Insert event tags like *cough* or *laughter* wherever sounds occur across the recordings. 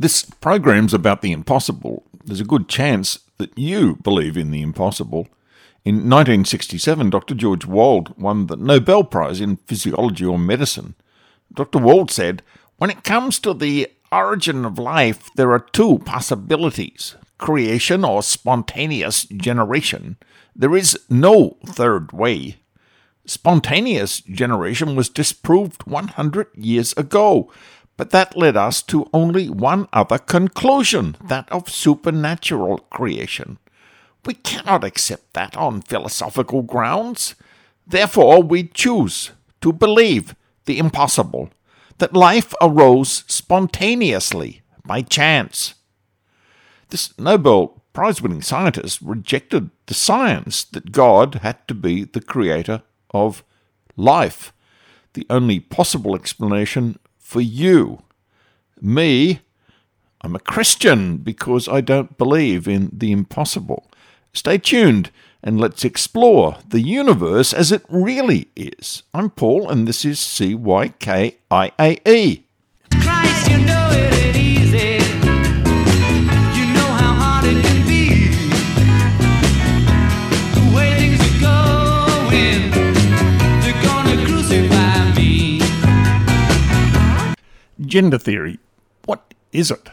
This program's about the impossible. There's a good chance that you believe in the impossible. In 1967, Dr. George Wald won the Nobel Prize in Physiology or Medicine. Dr. Wald said, When it comes to the origin of life, there are two possibilities creation or spontaneous generation. There is no third way. Spontaneous generation was disproved 100 years ago, but that led us to only one other conclusion that of supernatural creation. We cannot accept that on philosophical grounds. Therefore, we choose to believe the impossible that life arose spontaneously by chance. This Nobel Prize winning scientist rejected the science that God had to be the creator of life, the only possible explanation for you. Me, I'm a Christian because I don't believe in the impossible. Stay tuned and let's explore the universe as it really is. I'm Paul, and this is CYKIAE. Christ, you know Gender theory. What is it?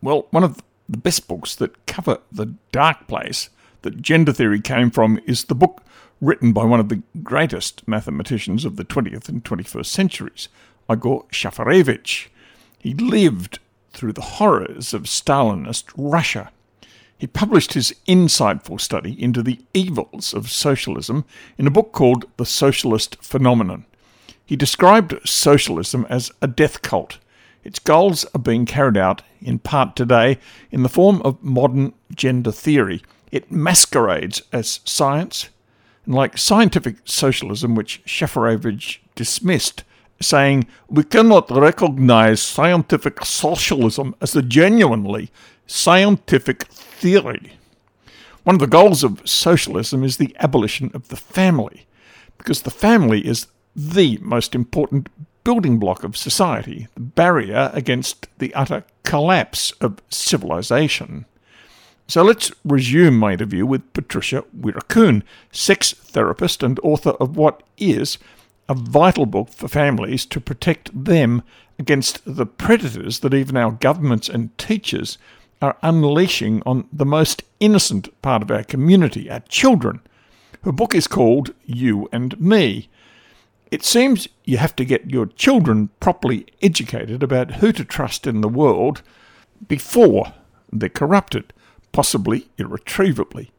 Well, one of the best books that cover the dark place that gender theory came from is the book written by one of the greatest mathematicians of the 20th and 21st centuries, Igor Shafarevich. He lived through the horrors of Stalinist Russia. He published his insightful study into the evils of socialism in a book called The Socialist Phenomenon. He described socialism as a death cult. Its goals are being carried out in part today in the form of modern gender theory, it masquerades as science, and like scientific socialism, which Shafarevich dismissed, saying, We cannot recognize scientific socialism as a genuinely scientific theory. One of the goals of socialism is the abolition of the family, because the family is the most important building block of society, the barrier against the utter collapse of civilization. So let's resume my interview with Patricia Weerakoon, sex therapist and author of what is a vital book for families to protect them against the predators that even our governments and teachers are unleashing on the most innocent part of our community, our children. Her book is called You and Me. It seems you have to get your children properly educated about who to trust in the world before they're corrupted possibly irretrievably.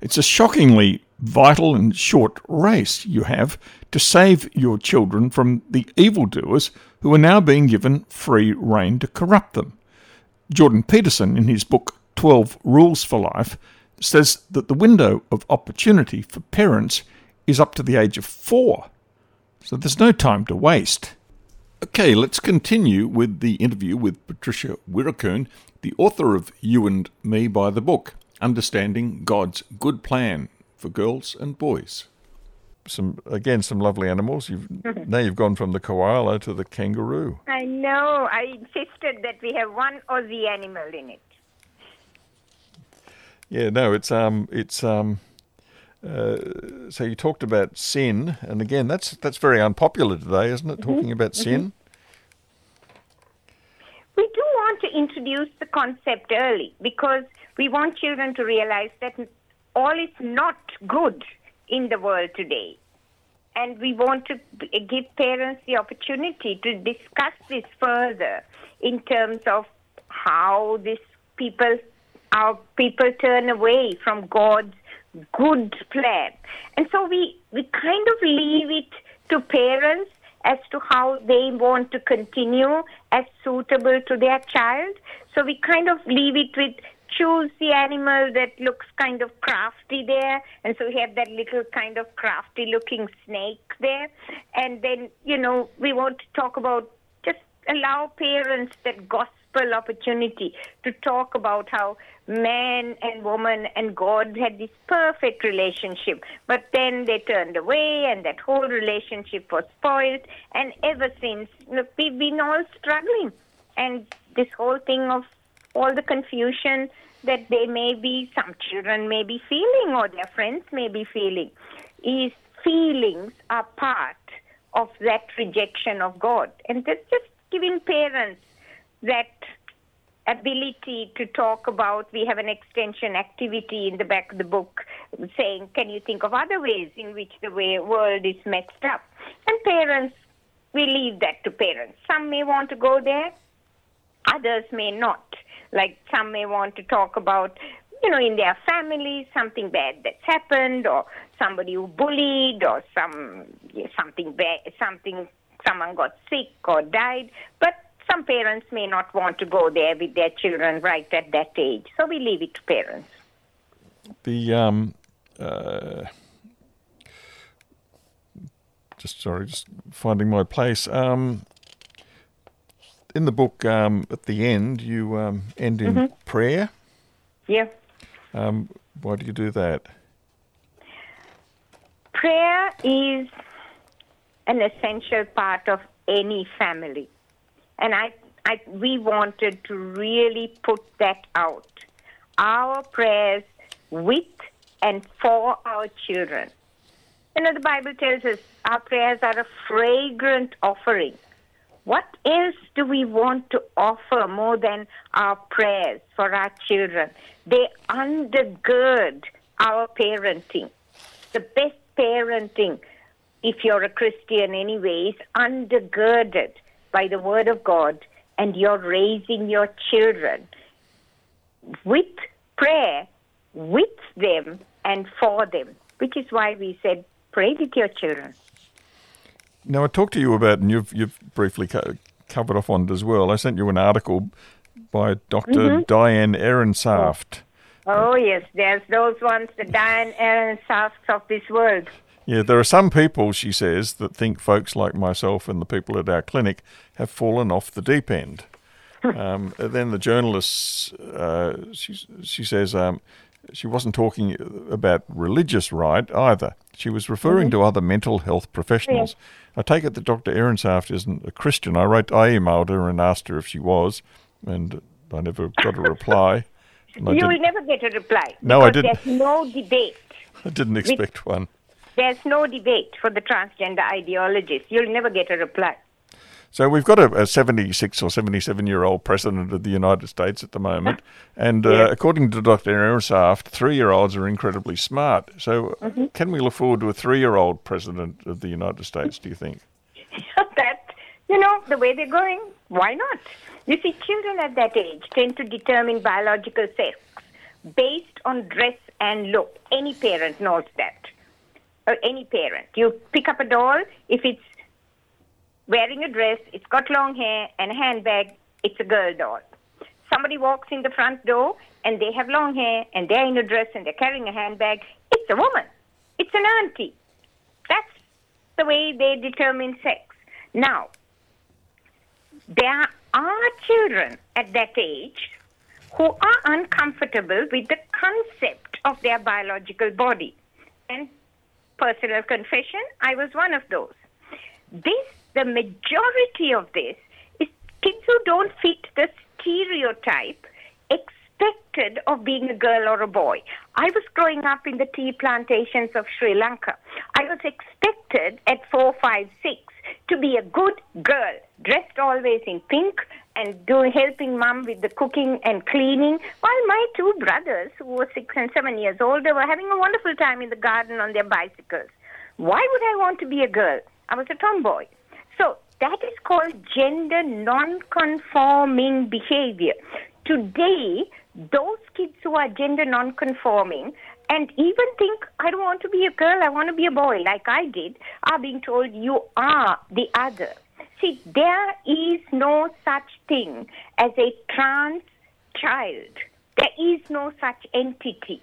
It's a shockingly vital and short race you have to save your children from the evildoers who are now being given free rein to corrupt them. Jordan Peterson, in his book 12 Rules for Life, says that the window of opportunity for parents is up to the age of four. So there's no time to waste. Okay, let's continue with the interview with Patricia Weerakoon, the author of You and Me by the book, Understanding God's Good Plan for Girls and Boys. Some again, some lovely animals. You've *laughs* now you've gone from the koala to the kangaroo. I know. I insisted that we have one Aussie animal in it. Yeah, no, it's um, it's um, uh, so you talked about sin, and again, that's that's very unpopular today, isn't it? Mm-hmm. Talking about mm-hmm. sin. We do want to introduce the concept early because we want children to realize that all is not good in the world today. And we want to give parents the opportunity to discuss this further in terms of how this people, our people turn away from God's good plan. And so we, we kind of leave it to parents as to how they want to continue as suitable to their child. So we kind of leave it with choose the animal that looks kind of crafty there. And so we have that little kind of crafty looking snake there. And then, you know, we want to talk about just allow parents that gossip opportunity to talk about how man and woman and God had this perfect relationship, but then they turned away and that whole relationship was spoiled. And ever since, we've been all struggling. And this whole thing of all the confusion that they may be, some children may be feeling or their friends may be feeling, is feelings are part of that rejection of God. And that's just giving parents that ability to talk about. We have an extension activity in the back of the book saying, Can you think of other ways in which the world is messed up? And parents, we leave that to parents. Some may want to go there, others may not. Like some may want to talk about, you know, in their family something bad that's happened, or somebody who bullied, or some something bad, something someone got sick or died. But some parents may not want to go there with their children right at that age, so we leave it to parents. The um, uh, just sorry, just finding my place. Um, in the book, um, at the end, you um, end in Mm-hmm. prayer. Yeah. Um, why do you do that? Prayer is an essential part of any family. And I, I, we wanted to really put that out. Our prayers with and for our children. You know, the Bible tells us our prayers are a fragrant offering. What else do we want to offer more than our prayers for our children? They undergird our parenting. The best parenting, if you're a Christian anyway, is undergirded by the Word of God, and you're raising your children with prayer, with them, and for them, which is why we said, pray with your children. Now, I talked to you about, and you've you've briefly co- covered off on it as well. I sent you an article by doctor mm-hmm. Diane Ehrensaft. Oh, yes, there's those ones, the Diane Ehrensafts of this world. Yeah, there are some people, she says, that think folks like myself and the people at our clinic have fallen off the deep end. um, then the journalist, uh, she, she says, um, she wasn't talking about religious right either. She was referring to other mental health professionals. I take it that Dr. Ehrensaft isn't a Christian. I wrote, I emailed her and asked her if she was, and I never got a reply. You will never get a reply. No, I didn't. There's no debate. *laughs* I didn't expect one. There's no debate for the transgender ideologists. You'll never get a reply. So we've got a, a 76 or 77 year old president of the United States at the moment, and uh, Yeah. according to Dr. Ehrensaft, three year olds are incredibly smart. So Mm-hmm. can we look forward to a three year old president of the United States? Do you think? *laughs* that, you know, the way they're going, why not? You see, children at that age tend to determine biological sex based on dress and look. Any parent knows that. Or any parent. You pick up a doll, if it's wearing a dress, it's got long hair and a handbag, it's a girl doll. Somebody walks in the front door and they have long hair and they're in a dress and they're carrying a handbag, it's a woman. It's an auntie. That's the way they determine sex. Now, there are children at that age who are uncomfortable with the concept of their biological body. And personal confession, I was one of those. This, the majority of this, is kids who don't fit the stereotype expected of being a girl or a boy. I was growing up in the tea plantations of Sri Lanka. I was expected at four, five, six to be a good girl, dressed always in pink and do helping mom with the cooking and cleaning, while my two brothers, who were six and seven years older, were having a wonderful time in the garden on their bicycles. Why would I want to be a girl? I was a tomboy. So that is called gender non-conforming behavior. Today, those kids who are gender non-conforming and even think, I don't want to be a girl, I want to be a boy, like I did, are being told you are the other. See, there is no such thing as a trans child. There is no such entity.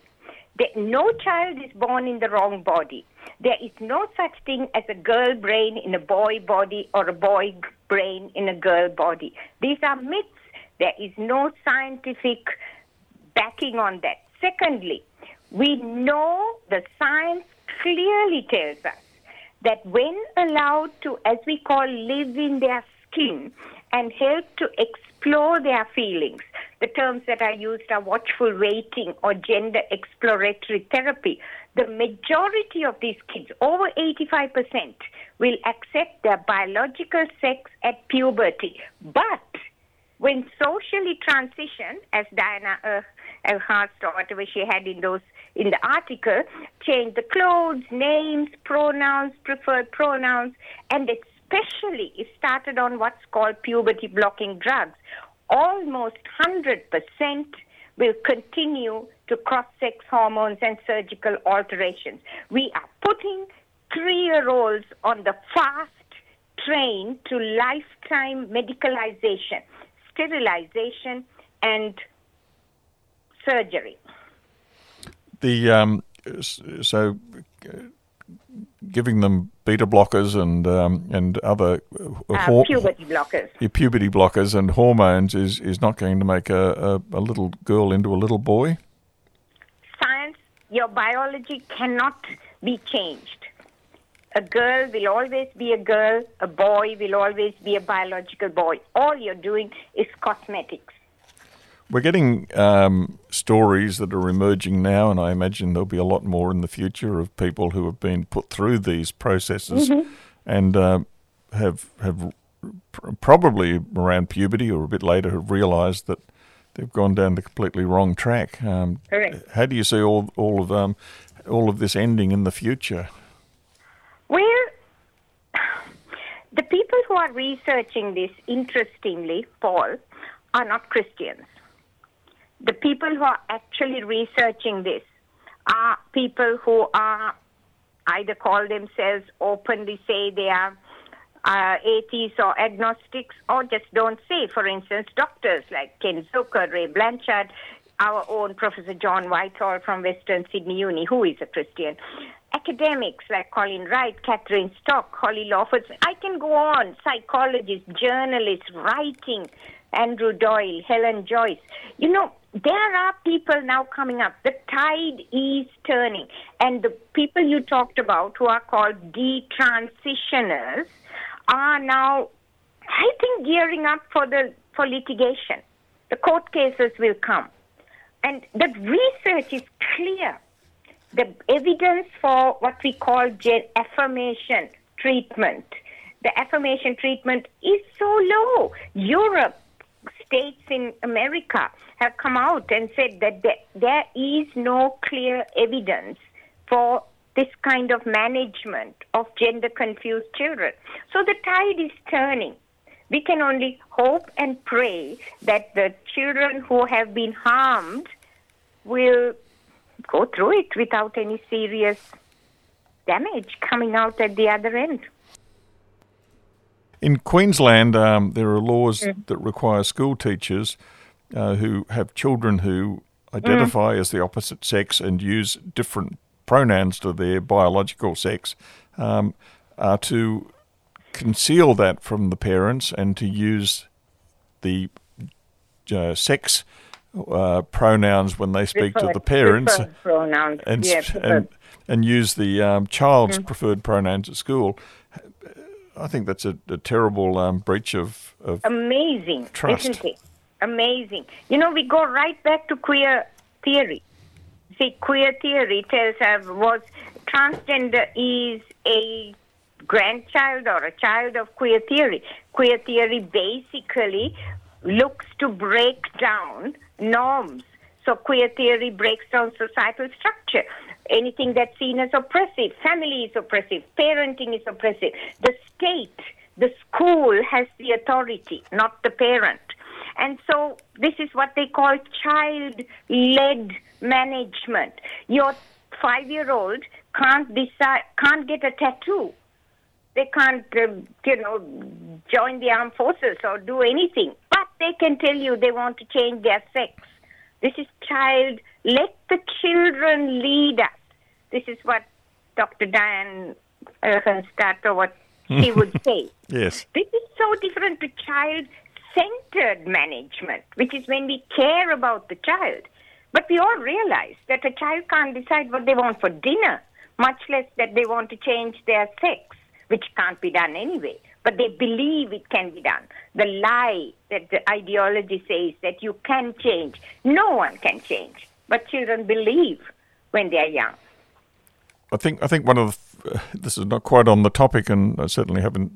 There, no child is born in the wrong body. There is no such thing as a girl brain in a boy body or a boy brain in a girl body. These are myths. There is no scientific backing on that. Secondly, we know the science clearly tells us that when allowed to, as we call, live in their skin and help to explore their feelings. The terms that are used are watchful waiting or gender exploratory therapy. The majority of these kids, over 85%, will accept their biological sex at puberty. But when socially transitioned, as Diana uh, Earhart or whatever she had in those in the article, change the clothes, names, pronouns, preferred pronouns, and especially it started on what's called puberty blocking drugs. Almost 100% will continue to cross sex hormones and surgical alterations. We are putting three year olds on the fast train to lifetime medicalization, sterilization, and surgery. The um, so giving them beta blockers and um, and other uh, uh puberty blockers. puberty blockers and hormones is, is not going to make a, a, a little girl into a little boy. Science, your biology cannot be changed. A girl will always be a girl. A boy will always be a biological boy. All you're doing is cosmetics. We're getting um, stories that are emerging now, and I imagine there'll be a lot more in the future of people who have been put through these processes mm-hmm. and uh, have have probably around puberty or a bit later have realised that they've gone down the completely wrong track. Um, Correct. How do you see all all of um, all of this ending in the future? Well, the people who are researching this, interestingly, Paul, are not Christians the people who are actually researching this are people who are either call themselves openly say they are uh, atheists or agnostics or just don't say. For instance, doctors like Ken Zucker, Ray Blanchard, our own Professor John Whitehall from Western Sydney Uni, who is a Christian. Academics like Colin Wright, Catherine Stock, Holly Lawford. I can go on. Psychologists, journalists, writing, Andrew Doyle, Helen Joyce. You know, there are people now coming up. The tide is turning. And the people you talked about who are called detransitioners are now, I think, gearing up for the for litigation. The court cases will come. And the research is clear. The evidence for what we call affirmation treatment, the affirmation treatment is so low. Europe, states in America have come out and said that there, there is no clear evidence for this kind of management of gender confused children. So the tide is turning. We can only hope and pray that the children who have been harmed will go through it without any serious damage coming out at the other end. In Queensland, um, there are laws mm. that require school teachers uh, who have children who identify mm. as the opposite sex and use different pronouns to their biological sex um, are to conceal that from the parents and to use the uh, sex uh, pronouns when they speak preferred, to the parents and, yeah, and, and use the um, child's mm. preferred pronouns at school. I think that's a, a terrible um, breach of, of amazing, trust. isn't it? Amazing. You know, we go right back to queer theory. See, queer theory tells us was transgender is a grandchild or a child of queer theory. Queer theory basically looks to break down norms. So queer theory breaks down societal structure anything that's seen as oppressive. Family is oppressive. Parenting is oppressive. The state, the school has the authority, not the parent. And so this is what they call child led management. Your five year old can't decide, can't get a tattoo. They can't, uh, you know, join the armed forces or do anything. But they can tell you they want to change their sex. This is child let the children lead us. This is what Dr. Diane Earhart or what she would *laughs* say. Yes. This is so different to child centered management, which is when we care about the child. But we all realize that a child can't decide what they want for dinner, much less that they want to change their sex, which can't be done anyway. But they believe it can be done. The lie that the ideology says that you can change. No one can change, but children believe when they are young. I think I think one of the, uh, this is not quite on the topic, and I certainly haven't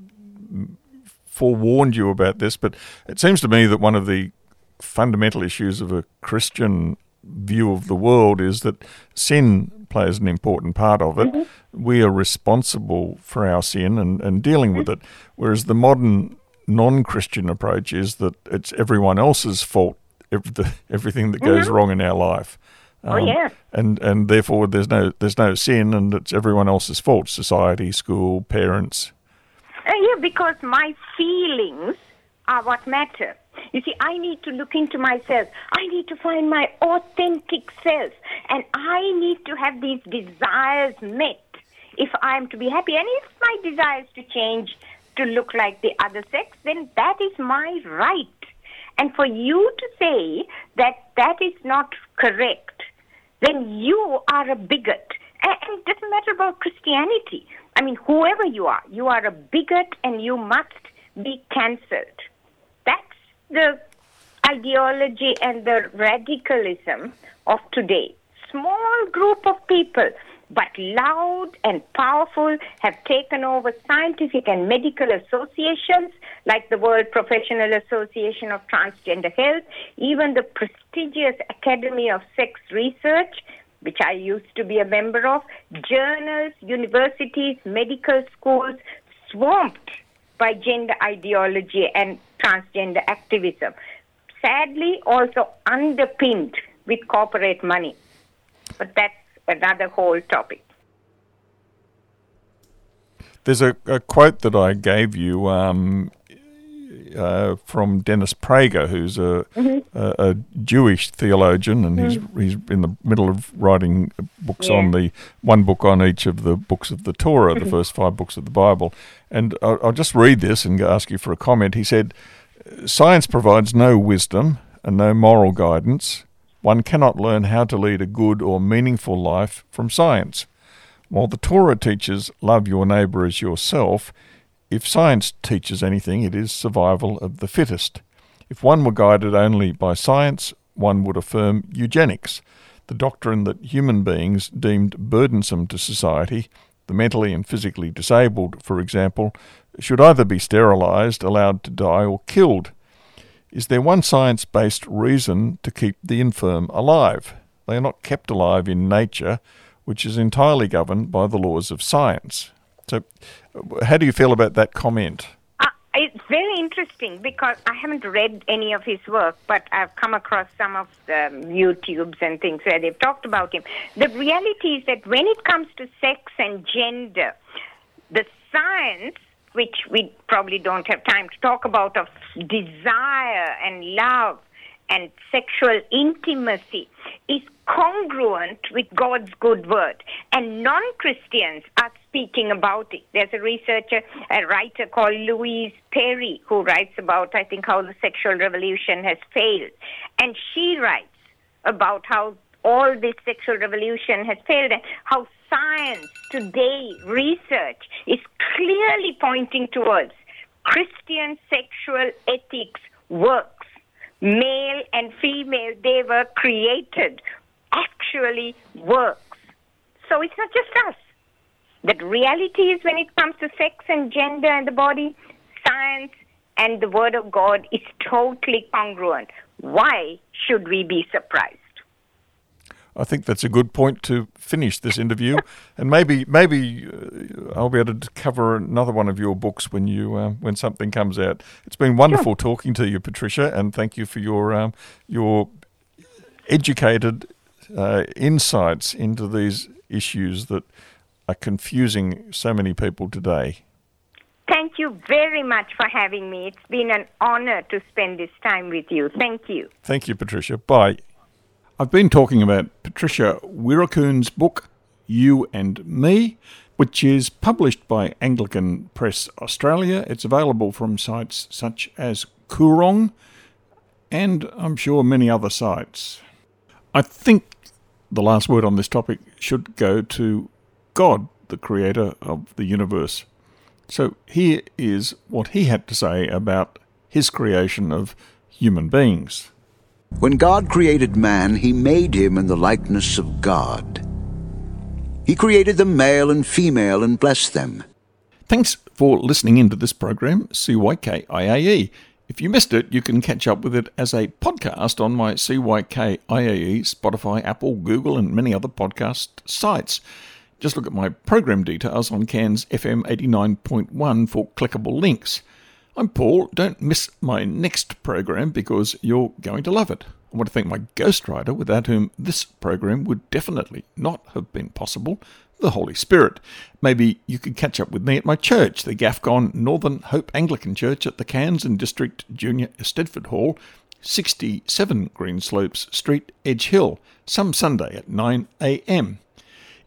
forewarned you about this, but it seems to me that one of the fundamental issues of a Christian view of the world is that sin plays an important part of it. Mm-hmm. We are responsible for our sin and, and dealing mm-hmm. with it. Whereas the modern non Christian approach is that it's everyone else's fault, everything that goes mm-hmm. wrong in our life. Oh, um, oh yeah. And and therefore there's no there's no sin and it's everyone else's fault, society, school, parents. Uh, yeah, because my feelings are what matter. You see, I need to look into myself. I need to find my authentic self. And I need to have these desires met if I'm to be happy. And if my desires to change to look like the other sex, then that is my right. And for you to say that that is not correct, then you are a bigot. And it doesn't matter about Christianity. I mean, whoever you are, you are a bigot and you must be cancelled the ideology and the radicalism of today. Small group of people, but loud and powerful, have taken over scientific and medical associations like the World Professional Association of Transgender Health, even the prestigious Academy of Sex Research, which I used to be a member of, journals, universities, medical schools, swamped by gender ideology and transgender activism. Sadly, also underpinned with corporate money. But that's another whole topic. There's a, a quote that I gave you um, uh, from Dennis Prager, who's a, mm-hmm. a, a, Jewish theologian, and mm-hmm. he's he's in the middle of writing books yeah. on the one book on each of the books of the Torah, mm-hmm. the first five books of the Bible. And I'll, I'll just read this and ask you for a comment. He said, "Science provides no wisdom and no moral guidance. One cannot learn how to lead a good or meaningful life from science." While the Torah teaches love your neighbor as yourself, if science teaches anything, it is survival of the fittest. If one were guided only by science, one would affirm eugenics, the doctrine that human beings deemed burdensome to society, the mentally and physically disabled, for example, should either be sterilized, allowed to die, or killed. Is there one science based reason to keep the infirm alive? They are not kept alive in nature, which is entirely governed by the laws of science. So, how do you feel about that comment? Uh, it's very interesting because I haven't read any of his work, but I've come across some of the YouTubes and things where they've talked about him. The reality is that when it comes to sex and gender, the science which we probably don't have time to talk about, of desire and love and sexual intimacy is congruent with God's good word. And non Christians are speaking about it. There's a researcher, a writer called Louise Perry, who writes about, I think, how the sexual revolution has failed. And she writes about how all this sexual revolution has failed and how science today, research, is clearly pointing towards Christian sexual ethics works. Male and female, they were created, actually works. So it's not just us. That reality is when it comes to sex and gender and the body, science and the Word of God is totally congruent. Why should we be surprised? I think that's a good point to finish this interview, *laughs* and maybe maybe uh, I'll be able to cover another one of your books when you uh, when something comes out. It's been wonderful sure. talking to you, Patricia, and thank you for your um, your educated uh, insights into these issues that are confusing so many people today. Thank you very much for having me. It's been an honor to spend this time with you. Thank you. Thank you, Patricia. Bye. I've been talking about Patricia Weerakoon's book, You and Me, which is published by Anglican Press Australia. It's available from sites such as Koorong and I'm sure many other sites. I think the last word on this topic should go to God, the creator of the universe. So here is what he had to say about his creation of human beings. When God created man, he made him in the likeness of God. He created them male and female and blessed them. Thanks for listening into this program, CYKIAE. If you missed it, you can catch up with it as a podcast on my CYKIAE, Spotify, Apple, Google, and many other podcast sites. Just look at my program details on Cairns FM 89.1 for clickable links. I'm Paul. Don't miss my next program because you're going to love it. I want to thank my ghostwriter, without whom this program would definitely not have been possible, the Holy Spirit. Maybe you could catch up with me at my church, the Gafcon Northern Hope Anglican Church at the Cairns and District Junior Eisteddfod Hall, 67 Greenslopes Street, Edge Hill, some Sunday at 9am.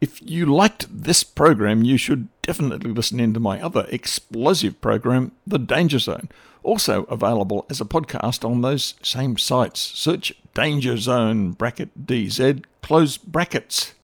If you liked this program, you should definitely listen in to my other explosive program, The Danger Zone, also available as a podcast on those same sites. Search Danger Zone bracket DZ, close brackets.